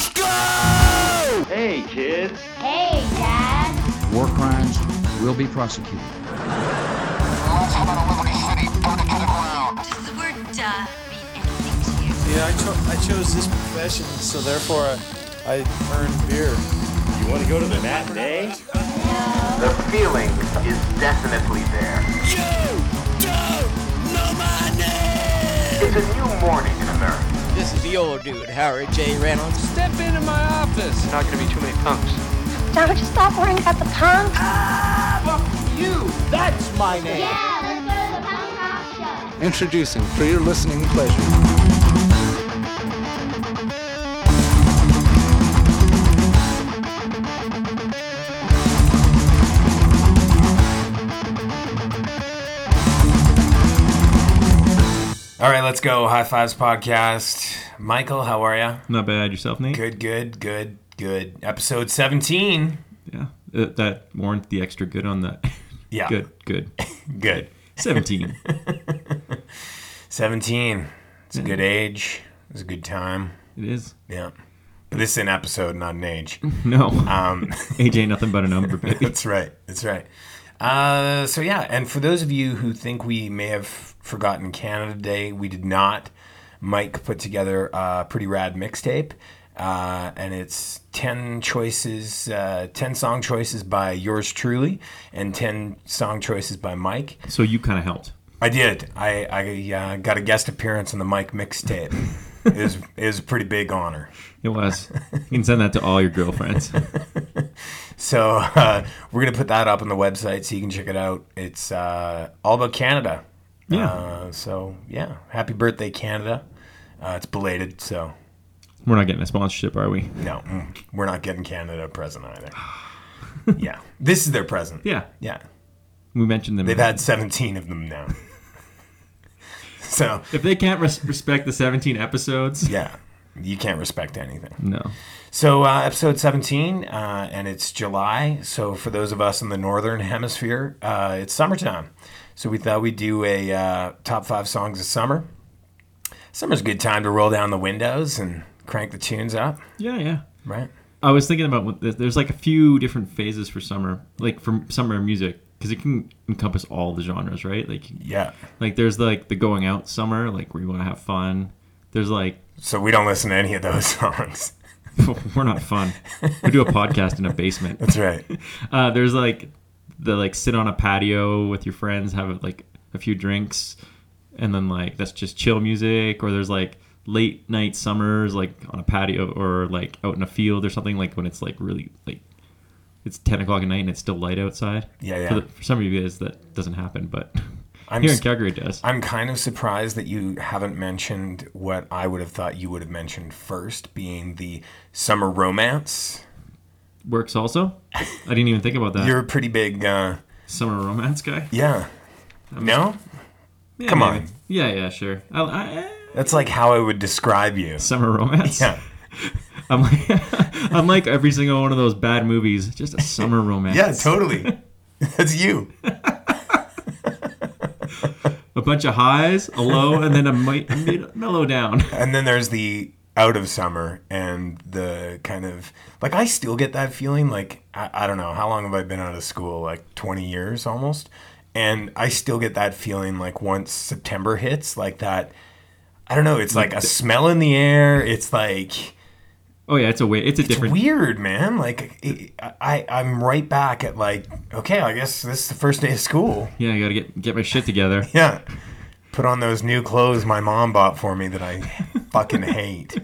Let's go! Hey, kids. Hey, Dad. War crimes will be prosecuted. Does the word duh mean anything to you? Yeah, I, cho- I chose this profession, so therefore I, I earned beer. You want to go to the matinee? The feeling is definitely there. You don't know my name! It's a new morning in America. This is the old dude, Howard J. Reynolds. Step into my office. Not gonna be too many punks. Now would you stop worrying about the punks? Ah, you, That's my name. Yeah, let's go to the punk rock show. Introducing for your listening pleasure. All right, let's go. High Fives podcast. Michael, how are you? Not bad. Yourself, Nate? Good, good, good, good. Episode 17. Yeah. Uh, that warrant the extra good on that. Yeah. Good, good. Good. 17. 17. It's a good age. It's a good time. it is. Yeah. But this is an episode, not an age. No. Um, Age ain't nothing but a number, baby. that's right. That's right. Uh, so, yeah. And for those of you who think we may have forgotten Canada Day, we did not. Mike put together a pretty rad mixtape. Uh, and it's 10 choices, uh, 10 song choices by yours truly, and 10 song choices by Mike. So you kind of helped. I did. I, I uh, got a guest appearance on the Mike mixtape. it, was, it was a pretty big honor. It was. You can send that to all your girlfriends. So uh, we're gonna put that up on the website so you can check it out. It's uh, all about Canada. Yeah. Uh, so yeah, happy birthday, Canada. Uh, it's belated, so We're not getting a sponsorship, are we? no, mm, we're not getting Canada a present either. yeah, this is their present. Yeah. yeah. We mentioned them. They've had 17 of them now. so If they can't res- respect the 17 episodes, yeah, you can't respect anything. no. So, uh, episode 17, uh, and it's July. So, for those of us in the northern hemisphere, uh, it's summertime. So, we thought we'd do a uh, top five songs of summer. Summer's a good time to roll down the windows and crank the tunes up, Yeah, yeah. right? I was thinking about what there's like a few different phases for summer, like for summer music, because it can encompass all the genres, right? Like, Yeah. like there's like the going out summer, like where you want to have fun. There's like So, we don't listen to any of those songs. we're not fun. We do a podcast in a basement. That's right. Uh, there's like the like sit on a patio with your friends, have like a few drinks, and then like that's just chill music. Or there's like late night summers, like on a patio or like out in a field or something. Like when it's like really like it's ten o'clock at night and it's still light outside. Yeah, yeah. For, the, for some of you guys that doesn't happen, but I'm, here in Calgary it does. I'm kind of surprised that you haven't mentioned what I would have thought you would have mentioned first, being the summer romance. Works also. I didn't even think about that. You're a pretty big, uh, summer romance guy. yeah. No? Yeah, Come maybe. on. Yeah, yeah, sure. I, I, eh. That's like how I would describe you. summer romance. Yeah. I'm like, I'm like every single one of those bad movies. Just a summer romance. Yeah, totally. That's you. A bunch of highs, a low, and then a, mi- a mid- mellow down. And then there's the out of summer and the kind of like I still get that feeling like I, I don't know how long have I been out of school like 20 years almost and I still get that feeling like once September hits like that I don't know it's like a smell in the air it's like Oh yeah, it's a way. It's a different it's different. weird man like it, I I'm right back at like okay I guess this is the first day of school Yeah, I gotta get get my shit together. Yeah. Put on those new clothes my mom bought for me that I fucking hate.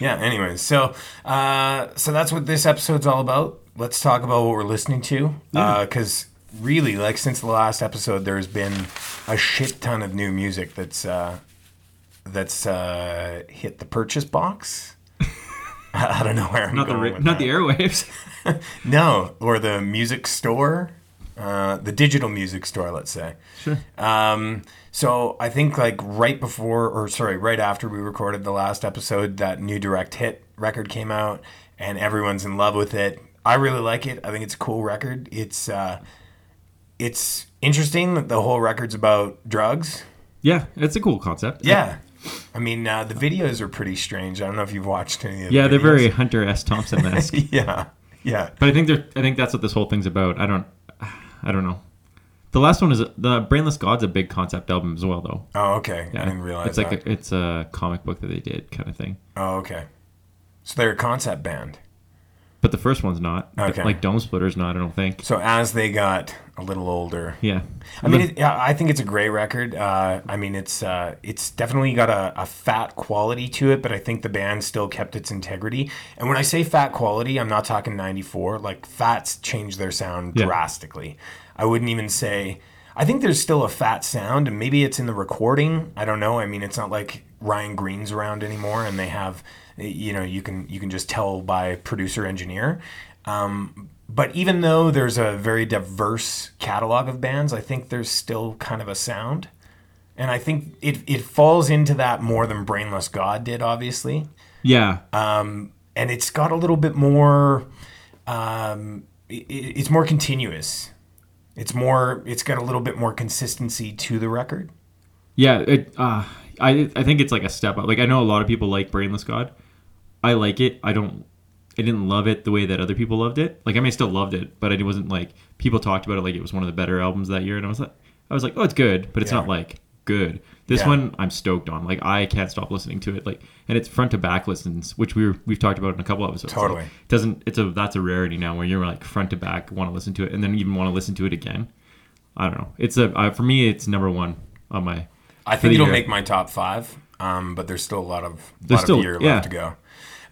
Yeah, anyways, so uh, so that's what this episode's all about. Let's talk about what we're listening to. Because really, like since the last episode, there's been a shit ton of new music that's uh, that's uh, hit the purchase box. I I don't know where I'm Not the going ra- with not that. the airwaves. No, or the music store, uh, the digital music store, let's say. Sure. Um, so I think like right before, or sorry, right after we recorded the last episode, that new direct hit record came out, and everyone's in love with it. I really like it. I think it's a cool record. It's uh, it's interesting that the whole record's about drugs. Yeah, it's a cool concept. Yeah. I mean, uh, the videos are pretty strange. I don't know if you've watched any of the Yeah, they're very Hunter S. Thompson esque. yeah, yeah. But I think they're. I think that's what this whole thing's about. I don't. I don't know. The last one is the Brainless God's a big concept album as well, though. Oh, okay. Yeah, I didn't realize it's like that. A, it's a comic book that they did kind of thing. oh, okay. So they're a concept band. But the first one's not. Okay. Like Domesplitter's not. I don't think. So as they got a little older, Yeah. I mean, it, I think it's a great record. Uh, I mean, it's uh, it's definitely got a, a fat quality to it, but I think the band still kept its integrity. And when I say fat quality, I'm not talking '94. Like Fats changed their sound Yeah. drastically. I wouldn't even say. I think there's still a fat sound, and maybe it's in the recording. I don't know. I mean, it's not like Ryan Greene's around anymore, and they have, you know, you can you can just tell by producer engineer. Um, but even though there's a very diverse catalog of bands, I think there's still kind of a sound. And I think it, it falls into that more than Brainless God did, obviously. Yeah. Um, and it's got a little bit more, um, it, it's more continuous. It's more, it's got a little bit more consistency to the record. Yeah, it. Uh, I I think it's like a step up. Like I know a lot of people like Brainless God. I like it. I don't. I didn't love it the way that other people loved it. Like I mean, I still loved it, but it wasn't like people talked about it like it was one of the better albums that year. And I was like, I was like, oh, it's good, but it's Yeah. not like good. This Yeah. one I'm stoked on. Like I can't stop listening to it. Like and it's front to back listens, which we were, we've talked about in a couple episodes. Like, Totally. it doesn't it's a that's a rarity now where you're like front to back want to listen to it and then even want to listen to it again. I don't know. It's a uh, for me it's number one on my. I think it'll year. make my top five, um, but there's still a lot of There's lot still- of year yeah. left to go.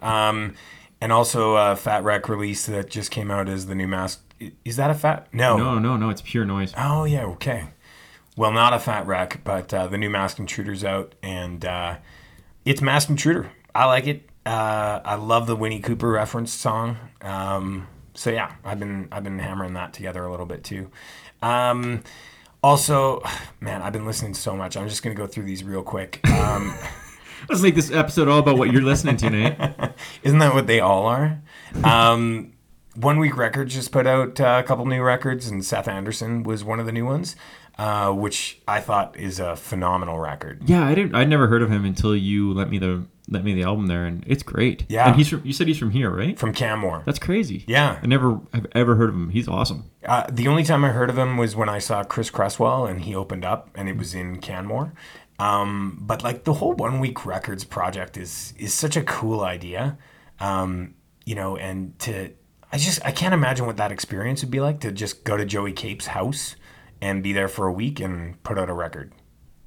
Um, and also, uh, Fat Wreck release that just came out as the new mask. Is that a fat? No. No, no, no. It's pure noise. Oh yeah, okay. Well, not a Fat Wreck, but uh, the new Masked Intruder's out, and uh, it's Masked Intruder. I like it. Uh, I love the Winnie Cooper reference song. Um, so yeah, I've been I've been hammering that together a little bit too. Um, also, man, I've been listening so much. I'm just gonna go through these real quick. Um, Let's make this episode all about what you're listening to, Nate. Isn't that what they all are? Um, One Week Records just put out uh, a couple new records, and Seth Anderson was one of the new ones, uh, which I thought is a phenomenal record. Yeah, I didn't. I'd never heard of him until you let me the let me the album there, and it's great. Yeah. and he's from. You said he's from here, right? From Canmore. That's crazy. Yeah. I never have ever heard of him. He's awesome. Uh, the only time I heard of him was when I saw Chris Cresswell and he opened up and it was in Canmore. Um, but like the whole One Week Records project is is such a cool idea, um, you know, and to I just I can't imagine what that experience would be like to just go to Joey Cape's house and be there for a week and put out a record.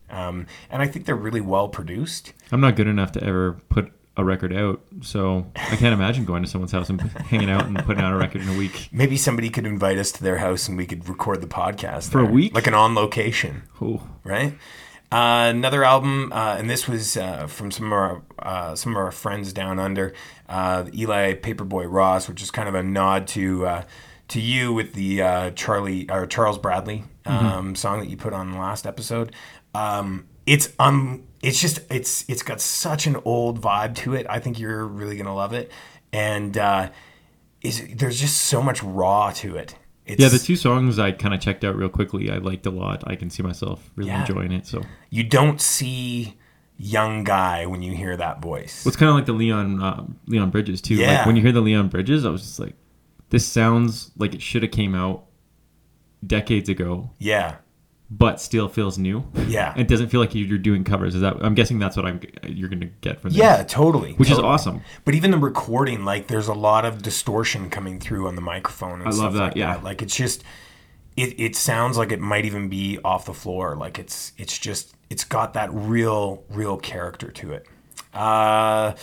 Um, and I think they're really well produced. I'm not good enough to ever put a record out, so I can't imagine going to someone's house and hanging out and putting out a record in a week. Maybe somebody could invite us to their house and we could record the podcast For a week? like an on location. Oh, right? Uh, another album, uh, and this was uh, from some of our uh, some of our friends down under, uh, Eli Paperboy Ross, which is kind of a nod to uh, to you with the uh, Charlie or Charles Bradley um, song that you put on the last episode. Um, it's um, it's just it's it's got such an old vibe to it. I think you're really gonna love it, and uh, is there's just so much raw to it. It's, yeah. The two songs I kind of checked out real quickly. I liked a lot. I can see myself really Yeah. enjoying it. So you don't see young guy when you hear that voice. Well, it's kind of like the Leon um, Leon Bridges too. Yeah. Like when you hear the Leon Bridges, I was just like, this sounds like it should have came out decades ago, yeah, but still feels new. Yeah. it doesn't feel like you're doing covers. Is that? I'm guessing that's what I'm you're gonna get from this. yeah, totally. which is awesome. But even the recording, like, there's a lot of distortion coming through on the microphone. And I stuff love that, Like yeah. like it's just, it, it sounds like it might even be off the floor. Like it's it's just it's got that real real character to it. Uh,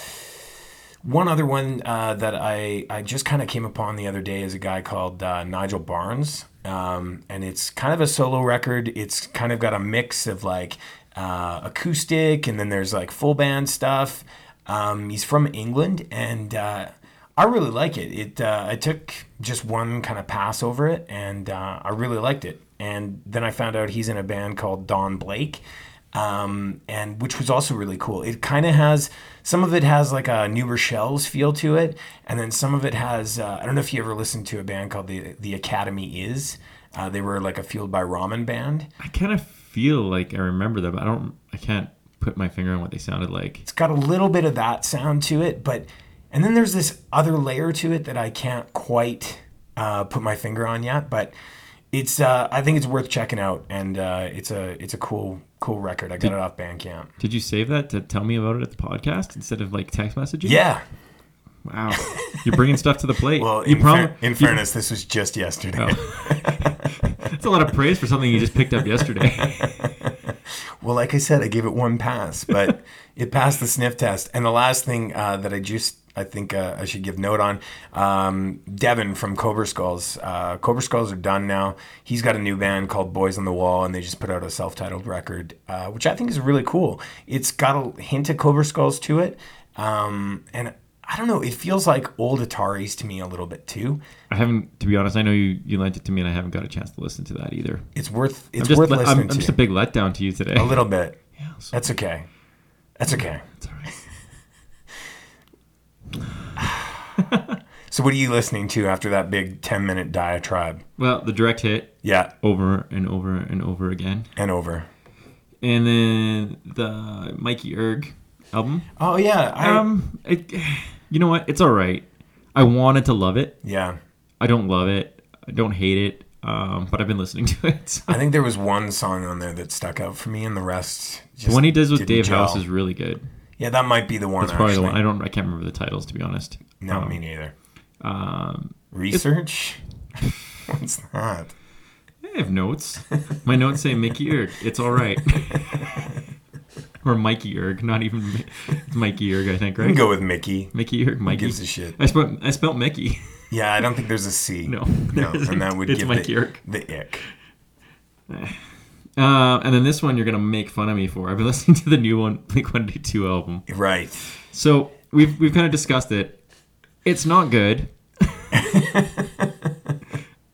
one other one uh, that I, I just kind of came upon the other day is a guy called uh, Nigel Barnes. Um, and it's kind of a solo record. It's kind of got a mix of like uh, acoustic and then there's like full band stuff. Um, he's from England and uh, I really like it. It uh, I took just one kind of pass over it and uh, I really liked it. And then I found out he's in a band called Don Blake um, and which was also really cool. It kind of has some of it has like a New Rochelle's feel to it, and then some of it has. Uh, I don't know if you ever listened to a band called the the Academy Is. Uh, they were like a Fueled by Ramen band. I kind of feel like I remember them. I don't. I can't put my finger on what they sounded like. It's got a little bit of that sound to it, but and then there's this other layer to it that I can't quite uh, put my finger on yet. But it's uh, I think it's worth checking out, and uh, it's a it's a cool cool record. I got it off Bandcamp. Did you save that to tell me about it at the podcast instead of like text messaging? Yeah. Wow. You're bringing stuff to the plate. Well, you in, prom- in you- fairness, this was just yesterday. That's a lot of praise for something you just picked up yesterday. Well, like I said, I gave it one pass, but it passed the sniff test. And the last thing uh, that I just I think uh, I should give note on um, Devin from Cobra Skulls. Uh, Cobra Skulls are done now. He's got a new band called Boys on the Wall, and they just put out a self-titled record, uh, which I think is really cool. It's got a hint of Cobra Skulls to it, um, and I don't know. It feels like old Ataris to me a little bit too. I haven't, to be honest. I know you, you lent it to me, and I haven't got a chance to listen to that either. It's worth it's I'm just, worth I'm, listening I'm to. just a big letdown to you today. a little bit. Yeah, so- That's okay. That's okay. It's. So what are you listening to after that big 10 minute diatribe? Well, the direct hit Yeah, over and over and over again, and over. and then the Mikey Erg album. Oh yeah, I, Um, it, you know what? It's all right. I wanted to love it. yeah. I don't love it. I don't hate it. Um, but I've been listening to it. So. I think there was one song on there that stuck out for me, and the rest. Just The one he does with Dave gel. Hause is really good. Yeah, that might be the one. That's probably the one. I don't. I can't remember the titles to be honest. No, Um, me neither. Um, Research. What's that? I have notes. My notes say Mickey Erg. It's all right. or Mikey Erg. Not even Mikey Erg. I think We right. can go with Mickey. Mickey Erg. Mikey. gives a shit? I spelled. I spelt Mickey. Yeah, I don't think there's a C. No, no, and that would It's give Mikey the, Erg. the ick. Uh, and then this one you're gonna make fun of me for. I've been listening to the new one, Blink One Eighty Two album. Right. So we've we've kind of discussed it. It's not good.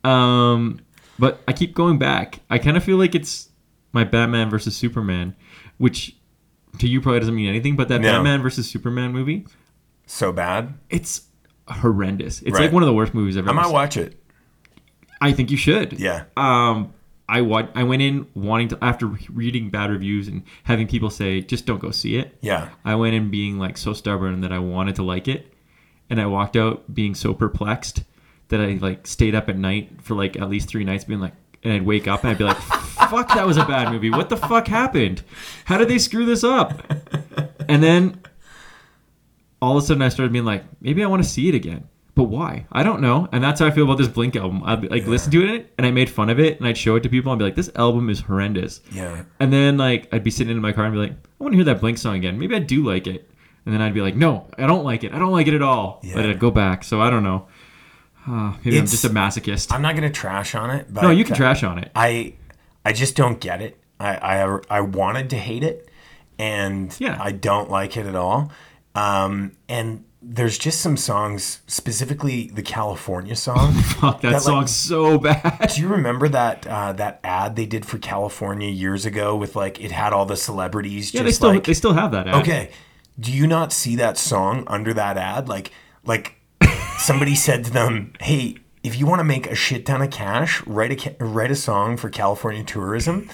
um, but I keep going back. I kind of feel like it's my Batman versus Superman, which to you probably doesn't mean anything. But that No. Batman versus Superman movie, So bad. it's horrendous. It's Right. like one of the worst movies I've I ever might seen. watch it. I think you should. Yeah. Um, I wa- I went in wanting to after reading bad reviews and having people say just don't go see it. Yeah. I went in being like so stubborn that I wanted to like it, and I walked out being so perplexed that I like stayed up at night for like at least three nights, being like, and I'd wake up and I'd be like, "Fuck, that was a bad movie. What the fuck happened? How did they screw this up?" And then all of a sudden I started being like, maybe I want to see it again. But why? I don't know. And that's how I feel about this Blink album. I'd like listen to it and I made fun of it and I'd show it to people and be like, this album is horrendous. Yeah. And then like I'd be sitting in my car and be like, I want to hear that Blink song again. Maybe I do like it. And then I'd be like, no, I don't like it. I don't like it at all. Yeah. But I'd go back. So I don't know. Uh, maybe I'm just a masochist. I'm not gonna trash on it, but no, you can trash on it. I I just don't get it. I I, I wanted to hate it, and Yeah. I don't like it at all. Um, and there's just some songs, specifically the California song. Fuck, that, That, like- so bad. Do you remember that uh, that ad they did for California years ago with like it had all the celebrities Yeah, just they still like they still have that. Ad. Okay. Do you not see that song under that ad? Like, like somebody said to them, "Hey, if you want to make a shit ton of cash, write a write a song for California tourism,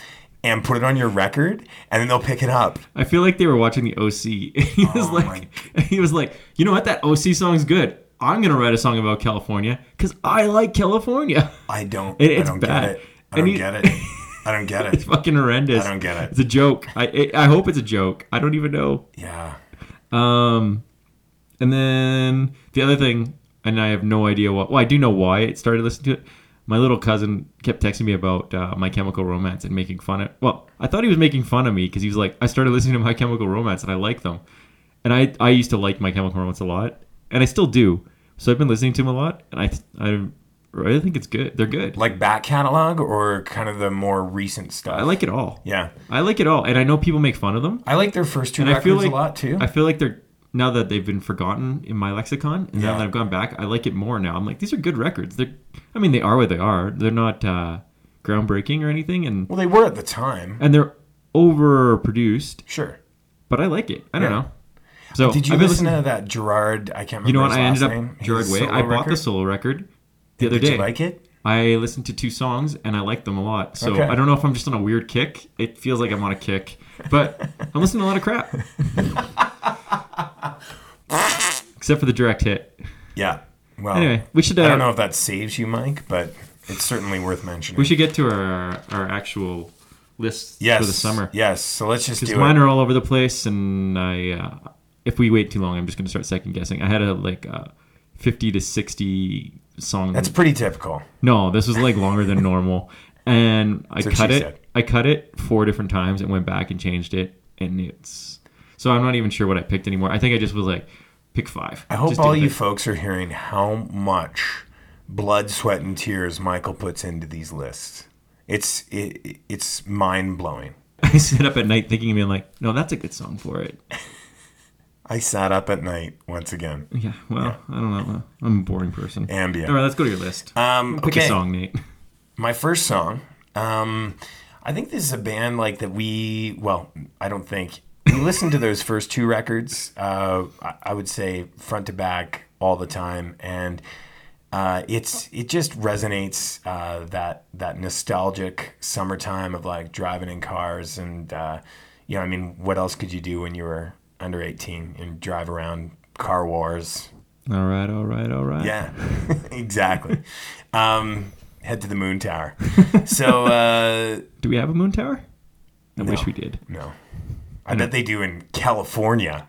and put it on your record, and then they'll pick it up." I feel like they were watching the OC. he was Oh like, he was like, you know what? That OC song's good. I'm gonna write a song about California because I like California. I don't. It- I it's don't bad. get it. I And don't he- get it. I don't get it. It's fucking horrendous. I don't get it. It's a joke. I it, I hope it's a joke. I don't even know. Yeah. Um, and then the other thing, and I have no idea what. Well, I do know why it started listening to it. My little cousin kept texting me about uh, My Chemical Romance and making fun of. Well, I thought he was making fun of me because he was like, I started listening to My Chemical Romance and I like them, and I I used to like My Chemical Romance a lot, and I still do. So I've been listening to them a lot, and I I really think it's good. They're good. Like back catalog or kind of the more recent stuff. I like it all. Yeah. I like it all, and I know people make fun of them. I like their first two and I records feel like a lot too. I feel like they're now that they've been forgotten in my lexicon, and Yeah. now that I've gone back, I like it more now. I'm like, these are good records. They're, I mean, they are what they are. They're not uh, groundbreaking or anything, and well, they were at the time. and they're overproduced, Sure. but I like it. I don't Yeah. know. So Did you I've listen listening- to that Gerard? I can't remember. You know what? I ended up name. Gerard Way. I bought record? the solo record the other Did day. you like it? I listened to two songs and I liked them a lot. So Okay. I don't know if I'm just on a weird kick. It feels like I'm on a kick, but I'm listening to a lot of crap. Except for the direct hit. Yeah. Well, Anyway, we should, I uh, don't know if that saves you, Mike, but it's certainly worth mentioning. We should get to our our actual list yes, for the summer. Yes. So let's just Because do mine it. are all over the place, and I, uh, if we wait too long, I'm just going to start second guessing. I had a like uh, 50 to 60 song. That's pretty typical. no, this was like longer than normal, and I cut it. said. I cut it four different times and went back and changed it, and it's so I'm not even sure what I picked anymore. I think I just was like pick five. I hope all you folks are hearing how much blood, sweat, and tears Michael puts into these lists. It's it, it's mind blowing. I sit up at night thinking, of being like, no, that's a good song for it. I sat up at night once again. Yeah, well, I don't know. I'm a boring person. Ambient. All right, let's go to your list. Um, Pick okay. a song, Nate. My first song. Um, I think this is a band like that we. Well, I don't think we listened to those first two records. Uh, I, I would say front to back all the time, and uh, it's it just resonates uh, that that nostalgic summertime of like driving in cars and uh, you know I mean what else could you do when you were under eighteen and drive around car wars All right, all right, all right. yeah, exactly. Um, head to the moon tower. So uh, Do we have a moon tower? I No. wish we did. no, I bet they do in California.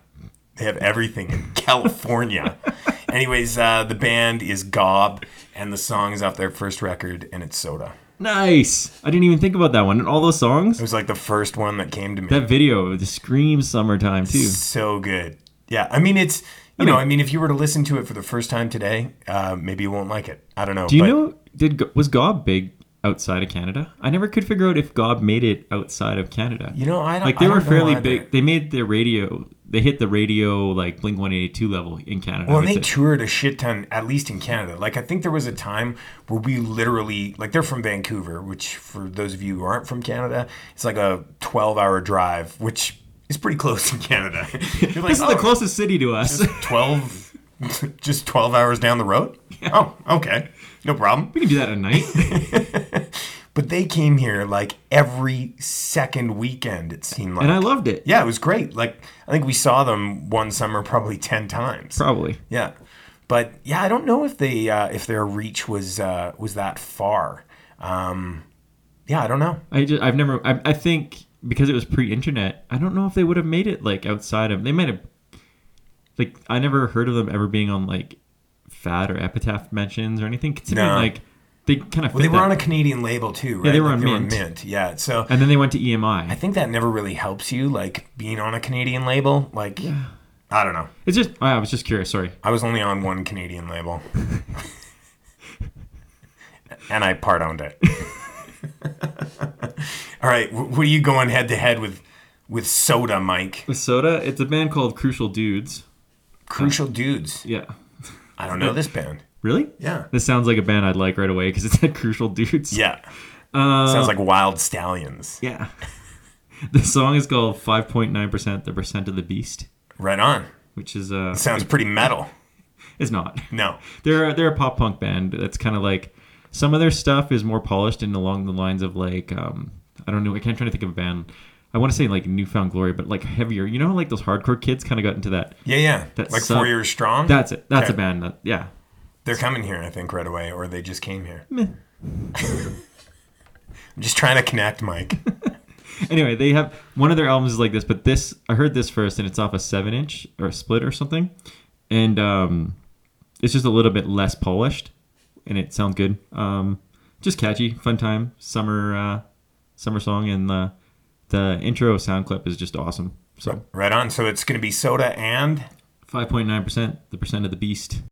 They have everything in California. Anyways, uh, the band is Gob, and the song is off their first record, and it's Soda. Nice. I didn't even think about that one. And all those songs, It was like the first one that came to me. that video, the scream summertime too. so good. Yeah, I mean it's you know I mean if you were to listen to it for the first time today, uh, maybe you won't like it. I don't know. Do you but- know? Did was Gob big outside of Canada? I never could figure out if Gob made it outside of Canada. You know, I don't- like they I were don't know fairly big. They made their radio. They hit the radio like Blink One Eighty Two level in Canada. Well, they say. toured a shit ton, at least in Canada. Like, I think there was a time where we literally, like, they're from Vancouver, which for those of you who aren't from Canada, it's like a 12 hour drive, which is pretty close in Canada. Like, this is "Oh, the closest city to us. 12, just 12 hours down the road? Oh, okay. No problem. we can do that at night. But they came here like every second weekend, it seemed like. and I loved it. Yeah, it was great. Like, I think we saw them one summer probably 10 times. Probably. Yeah, but yeah, I don't know if they uh, if their reach was uh, was that far. Um, yeah, I don't know. I just, I've never. I, I think because it was pre-internet, I don't know if they would have made it like outside of. They might have. Like I never heard of them ever being on like Fat or Epitaph mentions or anything. Considering No. like they kind of. Well, they were on a Canadian label too, right? Yeah, they were Like, on they Mint. Were Mint. Yeah, so and then they went to EMI. I think that never really helps you, like being on a Canadian label. Like, I don't know. It's just. Oh, I was just curious. Sorry. I was only on one Canadian label, and I part owned it. All right, wh- what are you going head to head with with Soda, Mike? With Soda, it's a band called Crucial Dudes. Crucial Dudes. Yeah. I don't know this band. Really? Yeah. This sounds like a band I'd like right away because it's said Crucial Dudes. Yeah. Uh, Sounds like Wild Stallions. Yeah. The song is called 5.9% The Percent of the Beast, Right on. which is uh Sounds pretty metal. It's not. No. They're they're a pop punk band that's kind of like some of their stuff is more polished and along the lines of like um I don't know I can't try to think of a band I want to say like New Found Glory but like heavier you know like those hardcore kids kind of got into that Yeah, yeah. That like sub- Four Years Strong. that's it that's Okay. a band that yeah They're coming here, I think, right away, or they just came here. I'm just trying to connect, Mike. anyway they have one of their albums is like this but this I heard this first and it's off a seven inch or a split or something and um it's just a little bit less polished and it sounds good um just catchy fun time summer uh summer song and the the intro sound clip is just awesome so right on. So it's going to be Soda and 5.9% the percent of the beast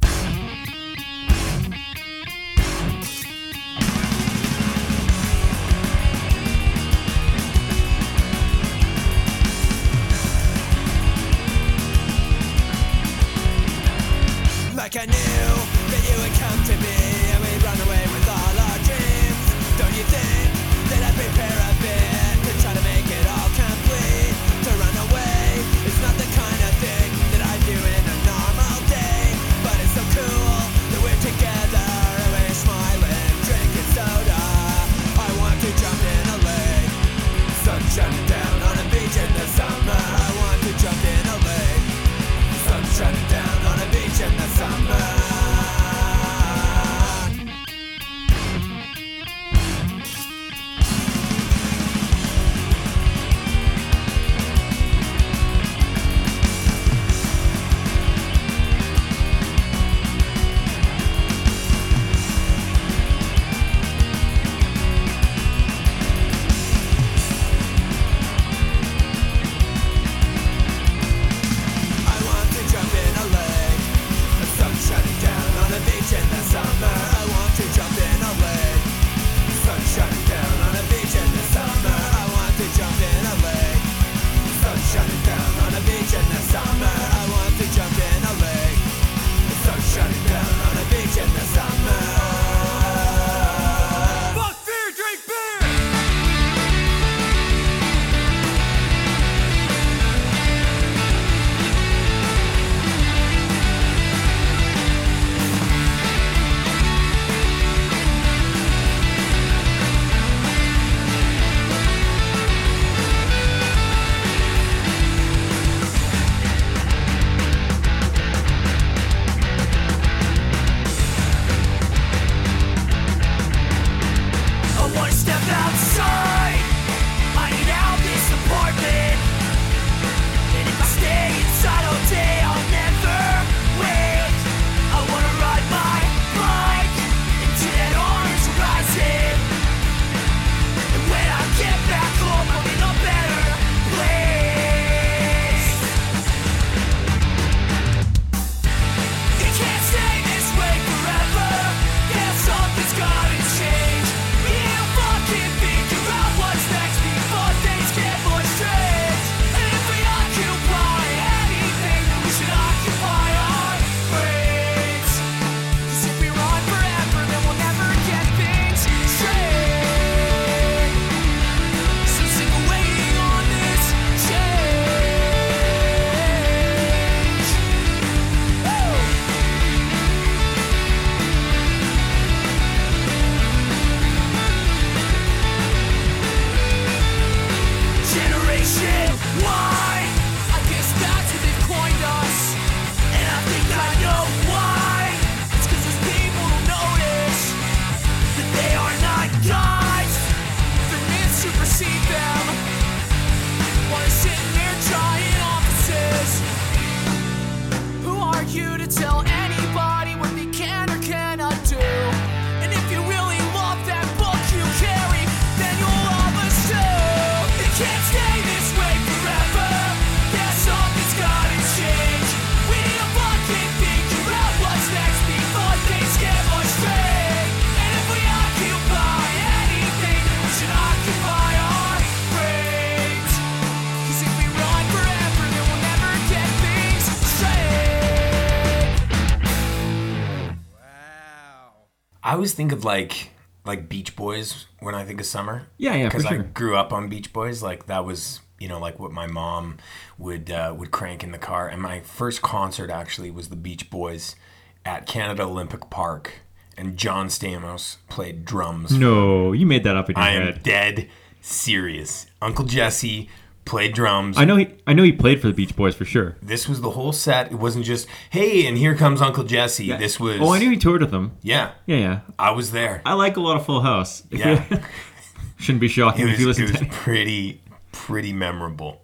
always think of like like Beach Boys when I think of summer. Yeah, yeah, Because I grew up on Beach Boys. Like that was you know like what my mom would uh, would crank in the car. And my first concert actually was the Beach Boys at Canada Olympic Park, and John Stamos played drums. No, you made that up in your I am head. dead serious. Uncle Jesse played drums. I know he. I know he played for the Beach Boys for sure. This was the whole set. It wasn't just hey, and here comes Uncle Jesse. This was Oh, I knew he toured with them. yeah. Yeah, yeah. I was there. I like a lot of Full House. If Yeah. you- Shouldn't be shocking It if you was, listen it was to. pretty pretty memorable.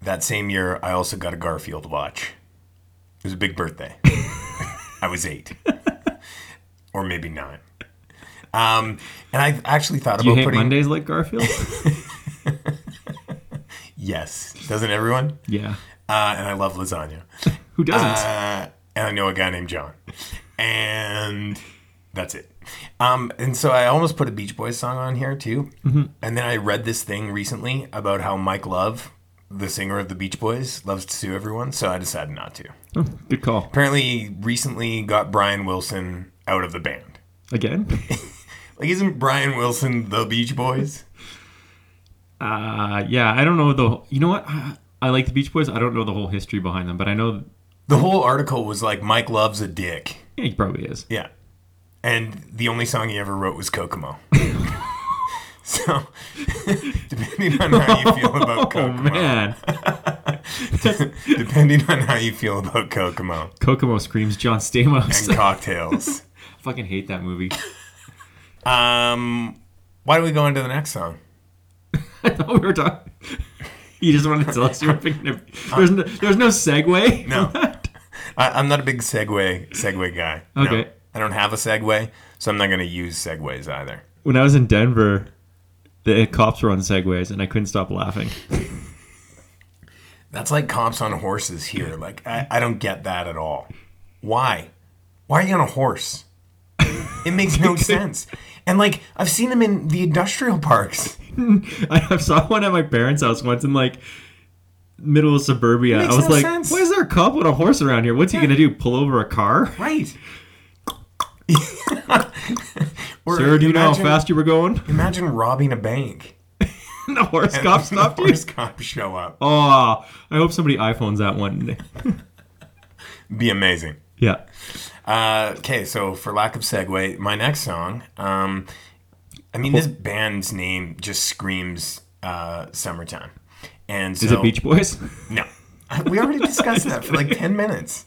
That same year, I also got a Garfield watch. It was a big birthday. I was eight, or maybe nine. Um, and I actually thought Do you about hate putting Mondays like Garfield? yes. Doesn't everyone? yeah. Uh, and I love lasagna. Who doesn't? Uh, and I know a guy named John. And that's it. Um, and so I almost put a Beach Boys song on here too. Mm-hmm. And then I read this thing recently about how Mike Love, the singer of the Beach Boys, loves to sue everyone. So I decided not to. Oh, good call. Apparently, recently got Brian Wilson out of the band. Again? Like, isn't Brian Wilson the Beach Boys? Uh, yeah, I don't know the. You know what? I, I like the Beach Boys. I don't know the whole history behind them, but I know The whole article was like, Mike Love's a dick. yeah, he probably is. Yeah. And the only song he ever wrote was Kokomo. so, depending on how you feel about Oh Kokomo, man, depending on how you feel about Kokomo Kokomo screams John Stamos. and cocktails, I fucking hate that movie. um, why don't we go into the next song? I thought we were talking. You just wanted to tell us you were picking. A, there's no, there's no segue. No. I, I'm not a big segue Segway guy. No. Okay. I don't have a segue, so I'm not going to use Segways either. When I was in Denver, the cops were on segways, and I couldn't stop laughing. That's like cops on horses here. Like, I, I don't get that at all. Why? Why are you on a horse? It makes no sense. And like, I've seen them in the industrial parks. I saw one at my parents' house once in like middle of suburbia. I was no like, sense. "Why is there a cop with a horse around here? What's he gonna do? Pull over a car?" Right. Or Sir, do you know how fast you were going? Imagine robbing a bank. the horse and cop the stopped you. Horse cops show up. Oh, I hope somebody iPhones that one. Be amazing. yeah. Uh, okay, so for lack of segue, my next song. Um, I mean, this band's name just screams uh, summertime. And so, Is it Beach Boys? No. We already discussed that for like 10 minutes.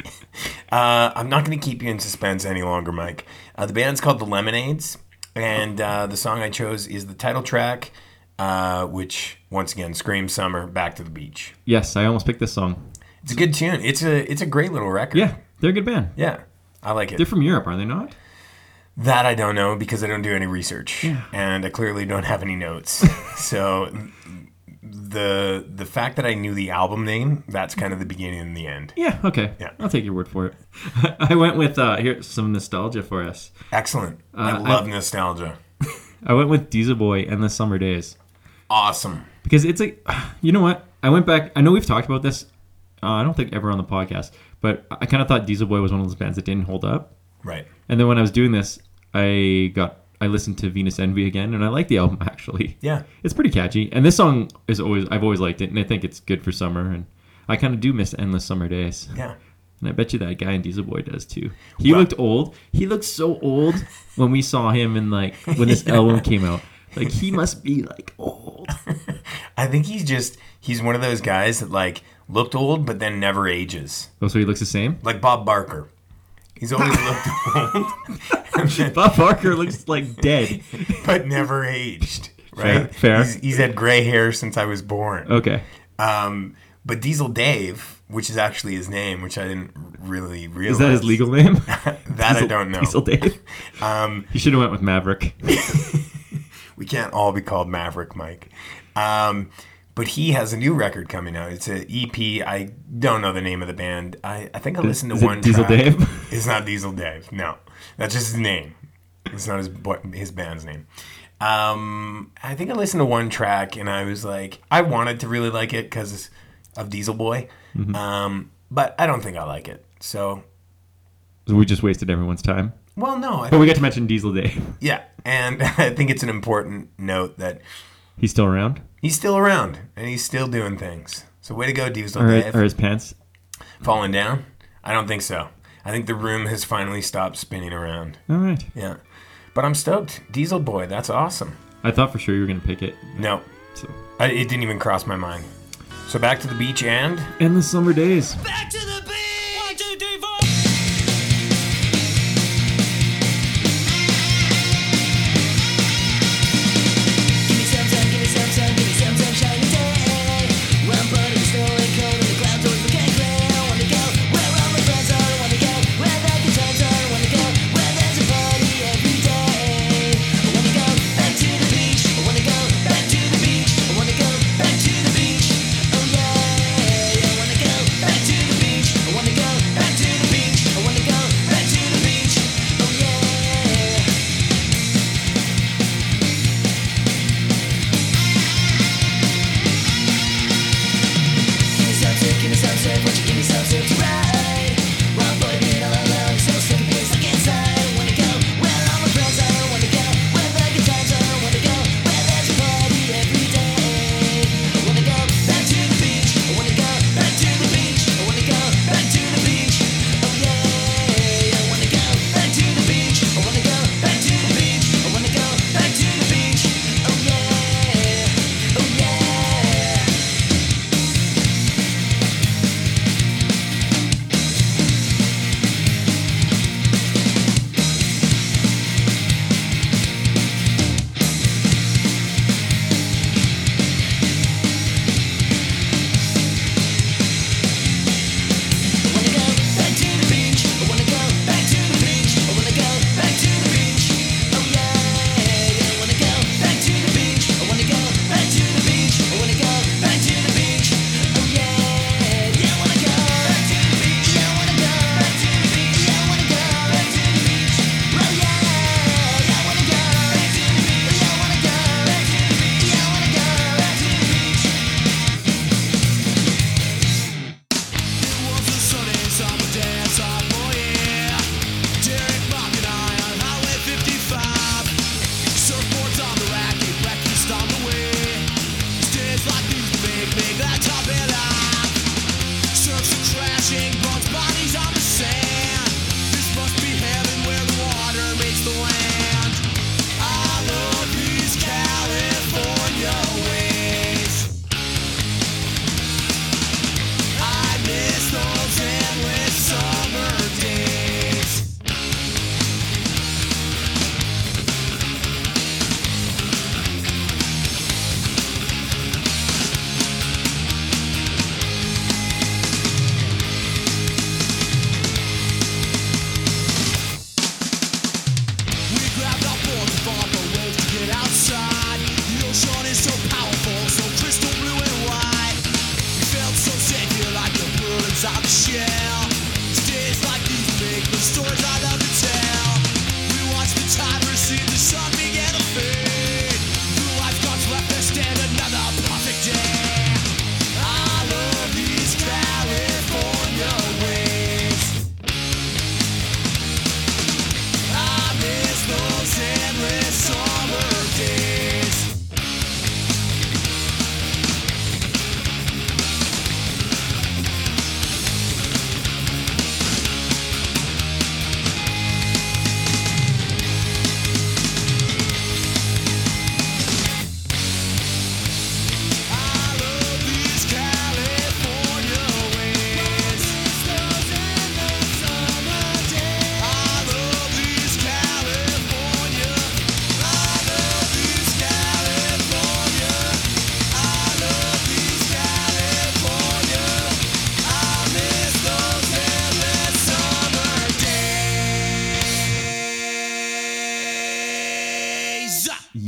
Uh, I'm not going to keep you in suspense any longer, Mike. Uh, the band's called The Lemonades, and uh, the song I chose is the title track, uh, which, once again, screams summer, back to the beach. yes, I almost picked this song. It's a good tune. It's a it's a great little record. Yeah, they're a good band. Yeah. I like it. They're from Europe, are they not? That I don't know because I don't do any research, and I clearly don't have any notes. so the the fact that I knew the album name, that's kind of the beginning and the end. Yeah. Okay. Yeah. I'll take your word for it. I went with uh, here's some nostalgia for us. Excellent. I Uh, love I- nostalgia. I went with Diesel Boy and the Summer Days. Awesome. because it's like you know what i went back i know we've talked about this uh, i don't think ever on the podcast but i kind of thought diesel boy was one of those bands that didn't hold up. Right. and then when i was doing this i got i listened to venus envy again and i like the album actually. Yeah. it's pretty catchy. And this song is always i've always liked it and i think it's good for summer and i kind of do miss endless summer days. Yeah. and i bet you that guy in diesel boy does too. He Well- looked old. He looked so old when we saw him in like when this album came out. Like he must be like old. I think he's just he's one of those guys that like looked old, but then never ages. Oh, so he looks the same? Like Bob Barker. He's always looked old. then, Bob Barker looks like dead, but never aged. Right? Fair. fair. He's, he's had gray hair since I was born. Okay. Um, but Diesel Dave, which is actually his name, which I didn't really realize. Is that his legal name? that Diesel, I don't know. Diesel Dave. Um, you should have went with Maverick. we can't all be called Maverick, Mike. Um, but he has a new record coming out. It's an EP. I don't know the name of the band. I, I think I listened to is one. Diesel track. Dave. It's not Diesel Dave. No, that's just his name. It's not his his band's name. Um, I think I listened to one track and I was like, I wanted to really like it because of Diesel Boy, mm-hmm. um, but I don't think I like it. So, so we just wasted everyone's time. Well, no, I but think, we got to mention Diesel Dave. Yeah, and I think it's an important note that He's still around. He's still around, and he's still doing things. So way to go, Diesel or, Dave. His pants falling down? I don't think so. I think the room has finally stopped spinning around. All right. Yeah, but I'm stoked, Diesel Boy. That's awesome. I thought for sure you were gonna pick it. No. So I, it didn't even cross my mind. So back to the beach and and the summer days. Back to the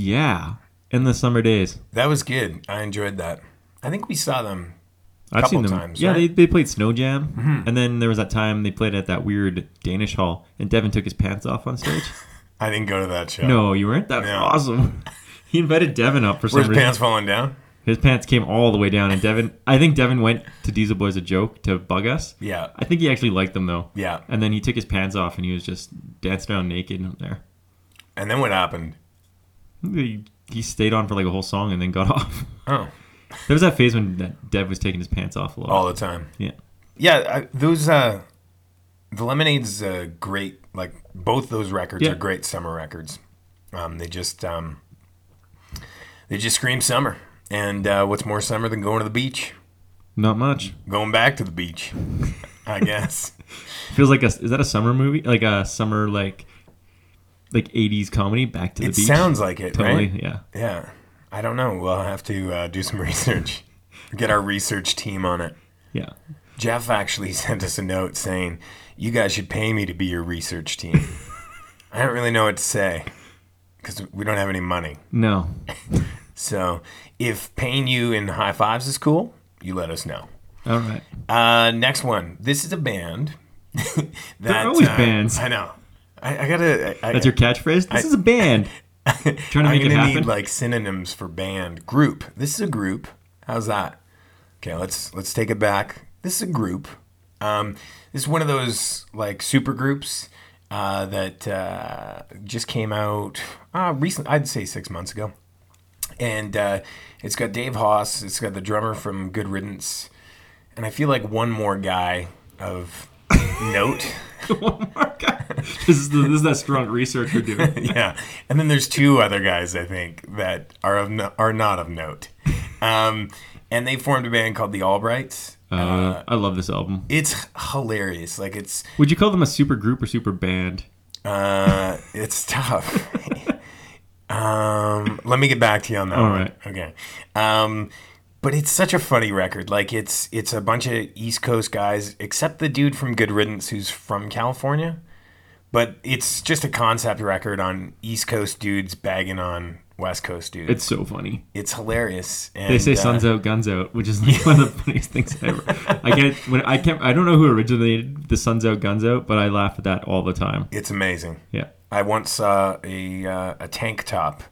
Yeah, in the summer days. That was good. I enjoyed that. I think we saw them. I've Couple seen them. times, yeah, right? they, they played Snow Jam, Mhm. and then there was that time they played at that weird Danish hall, and Devin took his pants off on stage. I didn't go to that show. No, you weren't. That's No. awesome. He invited Devin up for Were some his reason. pants falling down? His pants came all the way down, and Devin. I think Devin went to Diesel Boys a joke to bug us. Yeah. I think he actually liked them though. Yeah. And then he took his pants off, and he was just dancing around naked in there. And then what happened? He, he stayed on for like a whole song and then got off. Oh. There was that phase when that Dev was taking his pants off a lot. All the time. Yeah. Yeah, I, those uh the Lemonade's uh, great like both those records Yeah. are great summer records. Um they just um they just scream summer. And uh, what's more summer than going to the beach? Not much. Going back to the beach. I guess. Feels like a is that a summer movie? Like a summer like like eighties comedy, Back to the It Beach. sounds like it, totally, right? Yeah. Yeah. I don't know. We'll have to uh, do some research. Get our research team on it. Yeah. Jeff actually sent us a note saying, "You guys should pay me to be your research team." I don't really know what to say because we don't have any money. No. So if paying you in high fives is cool, you let us know. All right. Uh, next one. This is a band. that, They're always uh, bands. I know. I, I gotta. I, That's your catchphrase? This is a band. Trying to I'm make it gonna happen. need like synonyms for band. Group. This is a group. How's that? Okay, let's let's take it back. This is a group. Um, this is one of those like super groups uh, that uh, just came out uh, recent. I'd say six months ago, and uh, it's got Dave Hause. It's got the drummer from Good Riddance, and I feel like one more guy of note. this, is the, this is that strong research we're doing. yeah, and then there's two other guys I think that are of no, are not of note, um, and they formed a band called the Albrights. Uh, I love this album. It's hilarious. Like it's Would you call them a super group or super band? uh, it's tough. um, let me get back to you on that. All one. right. Okay. Um, but it's such a funny record. Like it's it's a bunch of East Coast guys, except the dude from Good Riddance who's from California. But it's just a concept record on East Coast dudes bagging on West Coast dudes. It's so funny. It's hilarious. And, They say uh, "suns out, guns out," which is like one of the funniest things ever. I get when I can't. I don't know who originated the "suns out, guns out," but I laugh at that all the time. It's amazing. Yeah. I once saw a uh, a tank top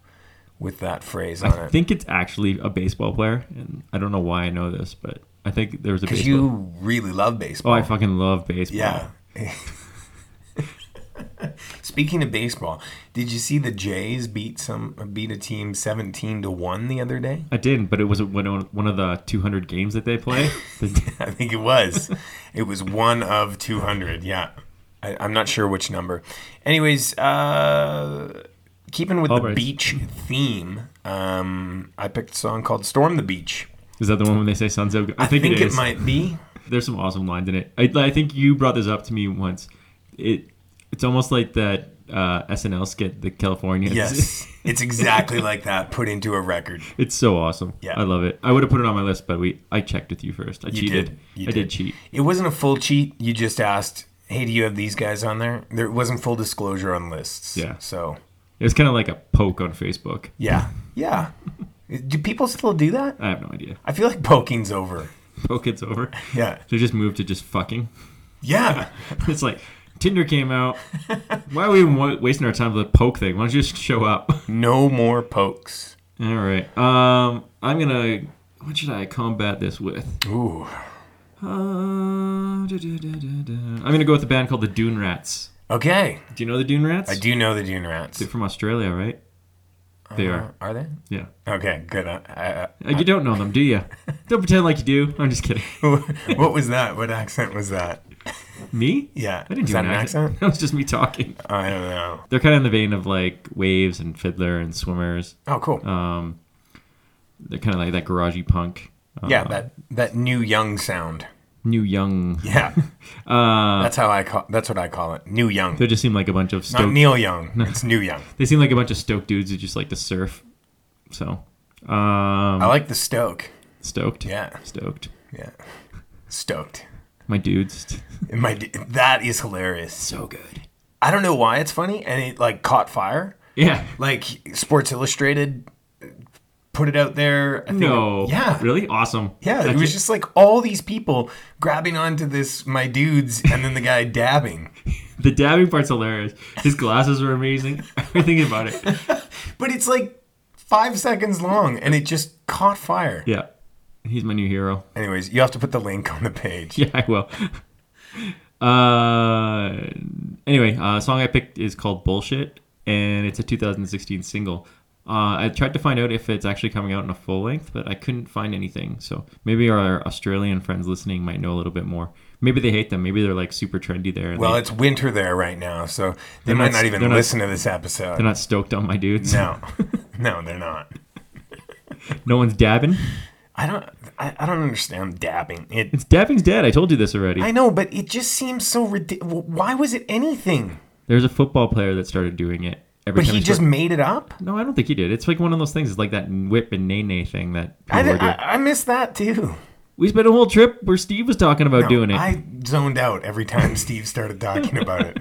with that phrase on I it. think it's actually a baseball player, and I don't know why I know this, but I think there was a Because baseball. you really love baseball. oh, I fucking love baseball. Yeah. Speaking of baseball, did you see the Jays beat some beat a team seventeen to one the other day? I didn't, but it was one of the 200 games that they play. I think it was. it was one of two hundred. Yeah, I, I'm not sure which number. Anyways, uh, keeping with the beach theme, um, I picked a song called "Storm the Beach." Is that the one when they say "suns out"? I think, it, is. might be. There's some awesome lines in it. I, I think you brought this up to me once. It it's almost like that uh, SNL skit, the California. Yes, it's exactly like that put into a record. It's so awesome. Yeah. I love it. I would have put it on my list, but we I checked with you first. I You cheated. did. You I did. cheat. It wasn't a full cheat. You just asked, "Hey, do you have these guys on there?" There wasn't full disclosure on lists. Yeah. So It was kind of like a poke on Facebook. yeah, yeah. do people still do that? I have no idea. I feel like poking's over. Poke it's over. Yeah. They just moved to just fucking. Yeah. it's like Tinder came out. Why are we even wasting our time with the poke thing? Why don't you just show up? No more pokes. All right. Um, I'm gonna. What should I combat this with? Ooh. Uh, da, da, da. I'm gonna go with a band called the Dune Rats. Okay. Do you know the Dune Rats? I do know the Dune Rats. They're from Australia, right? They Uh, are. Are they? Yeah. Okay. Good. I, I, Uh, you don't know them, do you? don't pretend like you do. I'm just kidding. what was that? What accent was that? Me? Yeah. I didn't Is do that an accent. That was just me talking. I don't know. They're kind of in the vein of like Wavves and FIDLAR and Swimmers. Oh, cool. Um, they're kind of like that garagey punk. yeah, Uh, that that new young sound. New young. Yeah. Uh, That's how I call. That's what I call it. New young. they just seem like a bunch of Not stoked. Neil Young. It's New Young. They seem like a bunch of stoked dudes who just like to surf. So, um, I like the Stoke. stoked. Yeah. stoked. Yeah. Stoked. My dudes. My, that is hilarious. So good. I don't know why it's funny, and it like caught fire. Yeah. Like Sports Illustrated put it out there. I think- No. Yeah. Really? Awesome. Yeah, it was just like all these people grabbing onto this my dudes and then the guy dabbing. the dabbing part's hilarious. His glasses are amazing. I'm thinking about it. But it's like five seconds long and it just caught fire. Yeah. He's my new hero. Anyways, you have to put the link on the page. Yeah, I will. Uh, anyway, uh, song I picked is called Bullshit, and it's a 2016 single. Uh, I tried to find out if it's actually coming out in a full length, but I couldn't find anything. So maybe our Australian friends listening might know a little bit more. Maybe they hate them. Maybe they're like super trendy there. Well, they, it's winter there right now, so they They're might not- not even they're not- listen to this episode. they're not stoked on my dudes. No, no, they're not. no one's dabbing. I don't. I, I don't understand dabbing. It. It's dabbing's dead. I told you this already. I know, but it just seems so ridiculous. Why was it anything? There's a football player that started doing it. Every But he just made it up. No, I don't think he did. It's like one of those things. It's like that whip and nay nay thing that I, are I. I missed that too. We spent a whole trip where Steve was talking about No, doing it. I zoned out every time Steve started talking about it.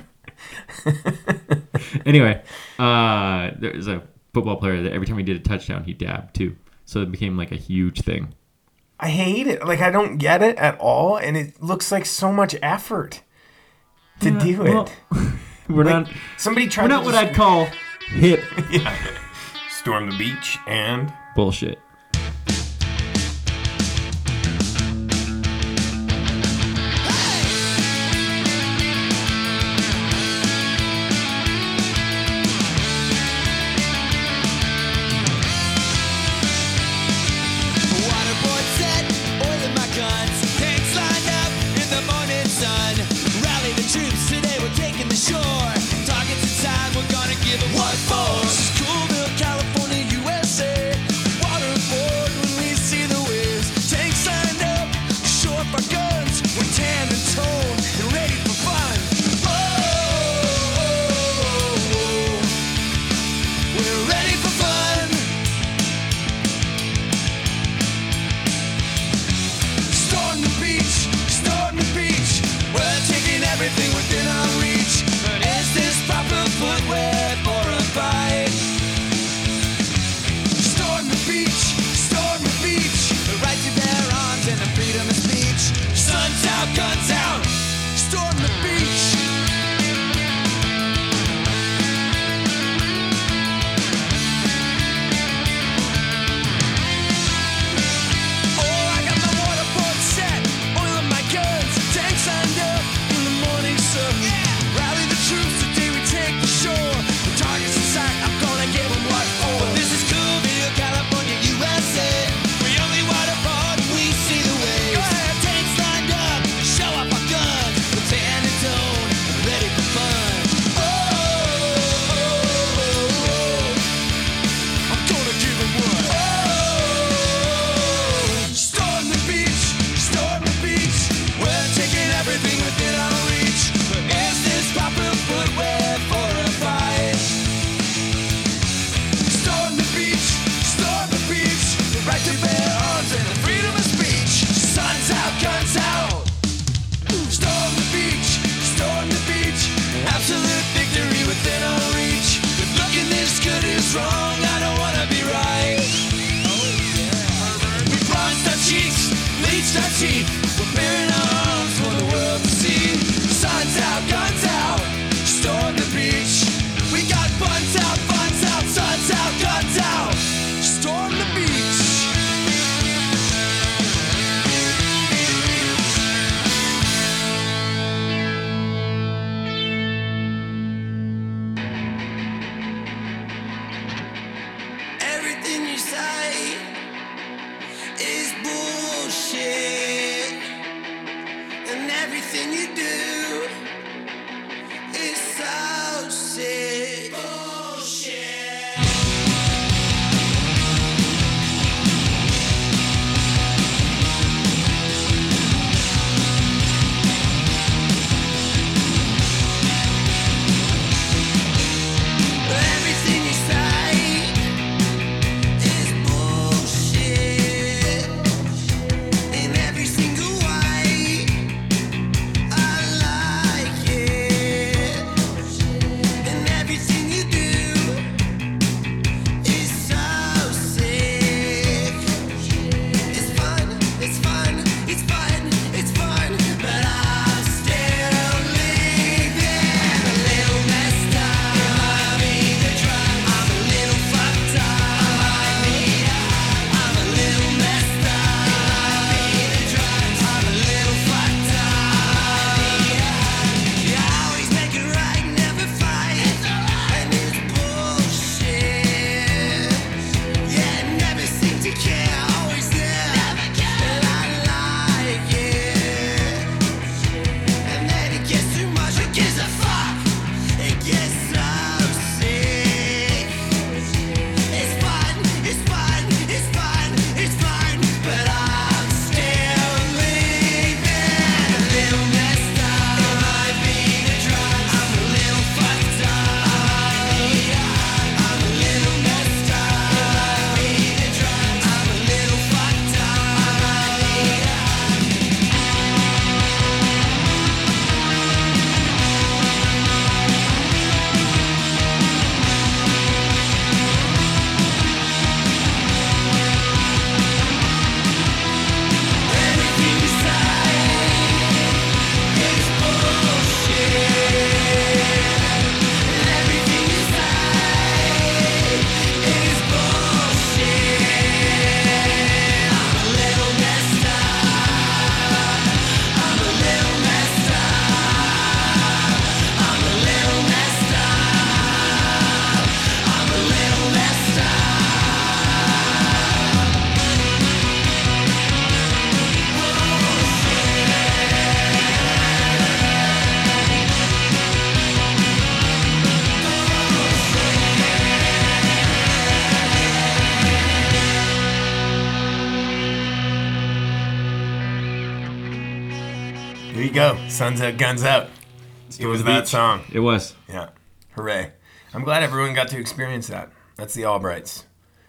anyway, uh, there's a football player that every time he did a touchdown, he dabbed too. So it became like a huge thing. I hate it. Like I don't get it at all, and it looks like so much effort to Yeah, do it. well, We're Like, not. Somebody tried We're to not what just I'd call hip storm the beach and bullshit. Go. Sun's out, guns out. It was the that beach. song. It was. Yeah. Hooray. I'm glad everyone got to experience that. That's the Albrights.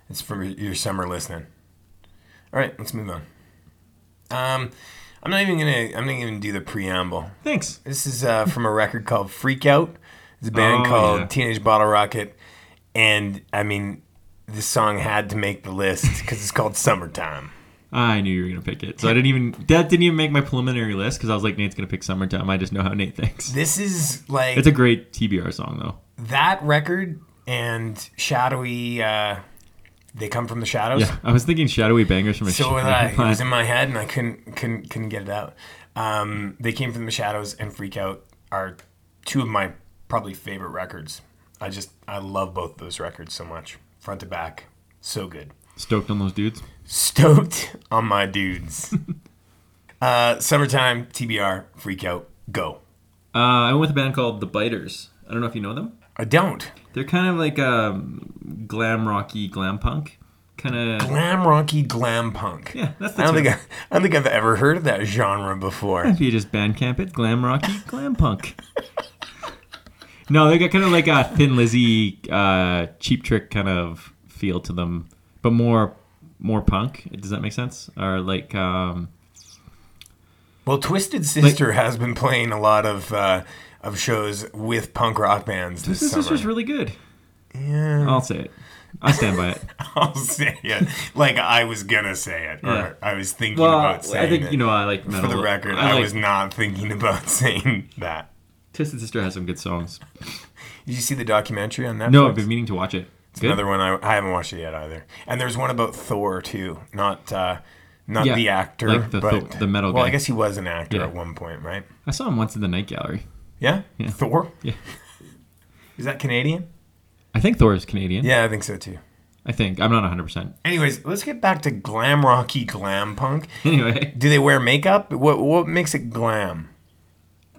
It's for your summer listening. All right, let's move on. Um, I'm not even gonna. I'm not even do the preamble. Thanks. This is uh, from a record called Freak Out. It's a band Oh, called yeah. Teenage Bottle Rocket, and I mean, this song had to make the list because it's called Summertime. I knew you were gonna pick it, so I didn't even. That didn't even make my preliminary list because I was like, Nate's gonna pick "Summertime." I just know how Nate thinks. This is like It's a great TBR song though. that record and Shadowy. Uh, they come from the shadows. Yeah, I was thinking "Shadowy Bangers" from a So was I. It was in my head, and I couldn't couldn't couldn't get it out. Um, they came from the shadows, and Freak Out are two of my probably favorite records. I just I love both those records so much, front to back, so good. Stoked on those dudes. Stoked on my dudes. uh, summertime, TBR, Freak Out, go. Uh, I went with a band called The Biters. I don't know if you know them. I don't. They're kind of like um, glam rocky, glam punk, kind of. Glam rocky, glam punk. Yeah, that's the I don't think. I, I don't think I've ever heard of that genre before. If you just bandcamp it, glam rocky, glam punk. no, they got kind of like a Thin Lizzy, uh, Cheap Trick kind of feel to them, but more more punk. Does that make sense? Or like, um, Well, Twisted Sister has been playing a lot of uh, of shows with punk rock bands is summer. just really good. Yeah. I'll say it. I stand by it. I'll say it. Like I was gonna say it, or Yeah. I was thinking Well, about saying I think it. you know I like For the record, I, I, was not thinking about saying that. Twisted Sister has some good songs. Did you see the documentary on Netflix? No, I've been meaning to watch it. It's Good? another one I, I haven't watched it yet either. And there's one about Thor too, not uh, not Yeah, the actor, like the but Thor- the metal Well, guy. I guess he was an actor Yeah. at one point, right? I saw him once in the Night Gallery. Yeah, Yeah. Thor. Yeah. Is that Canadian? I think Thor is Canadian. Yeah, I think so too. I think. I'm not 100%. Anyways, let's get back to glam rocky glam punk. Anyway, Do they wear makeup? What what makes it glam?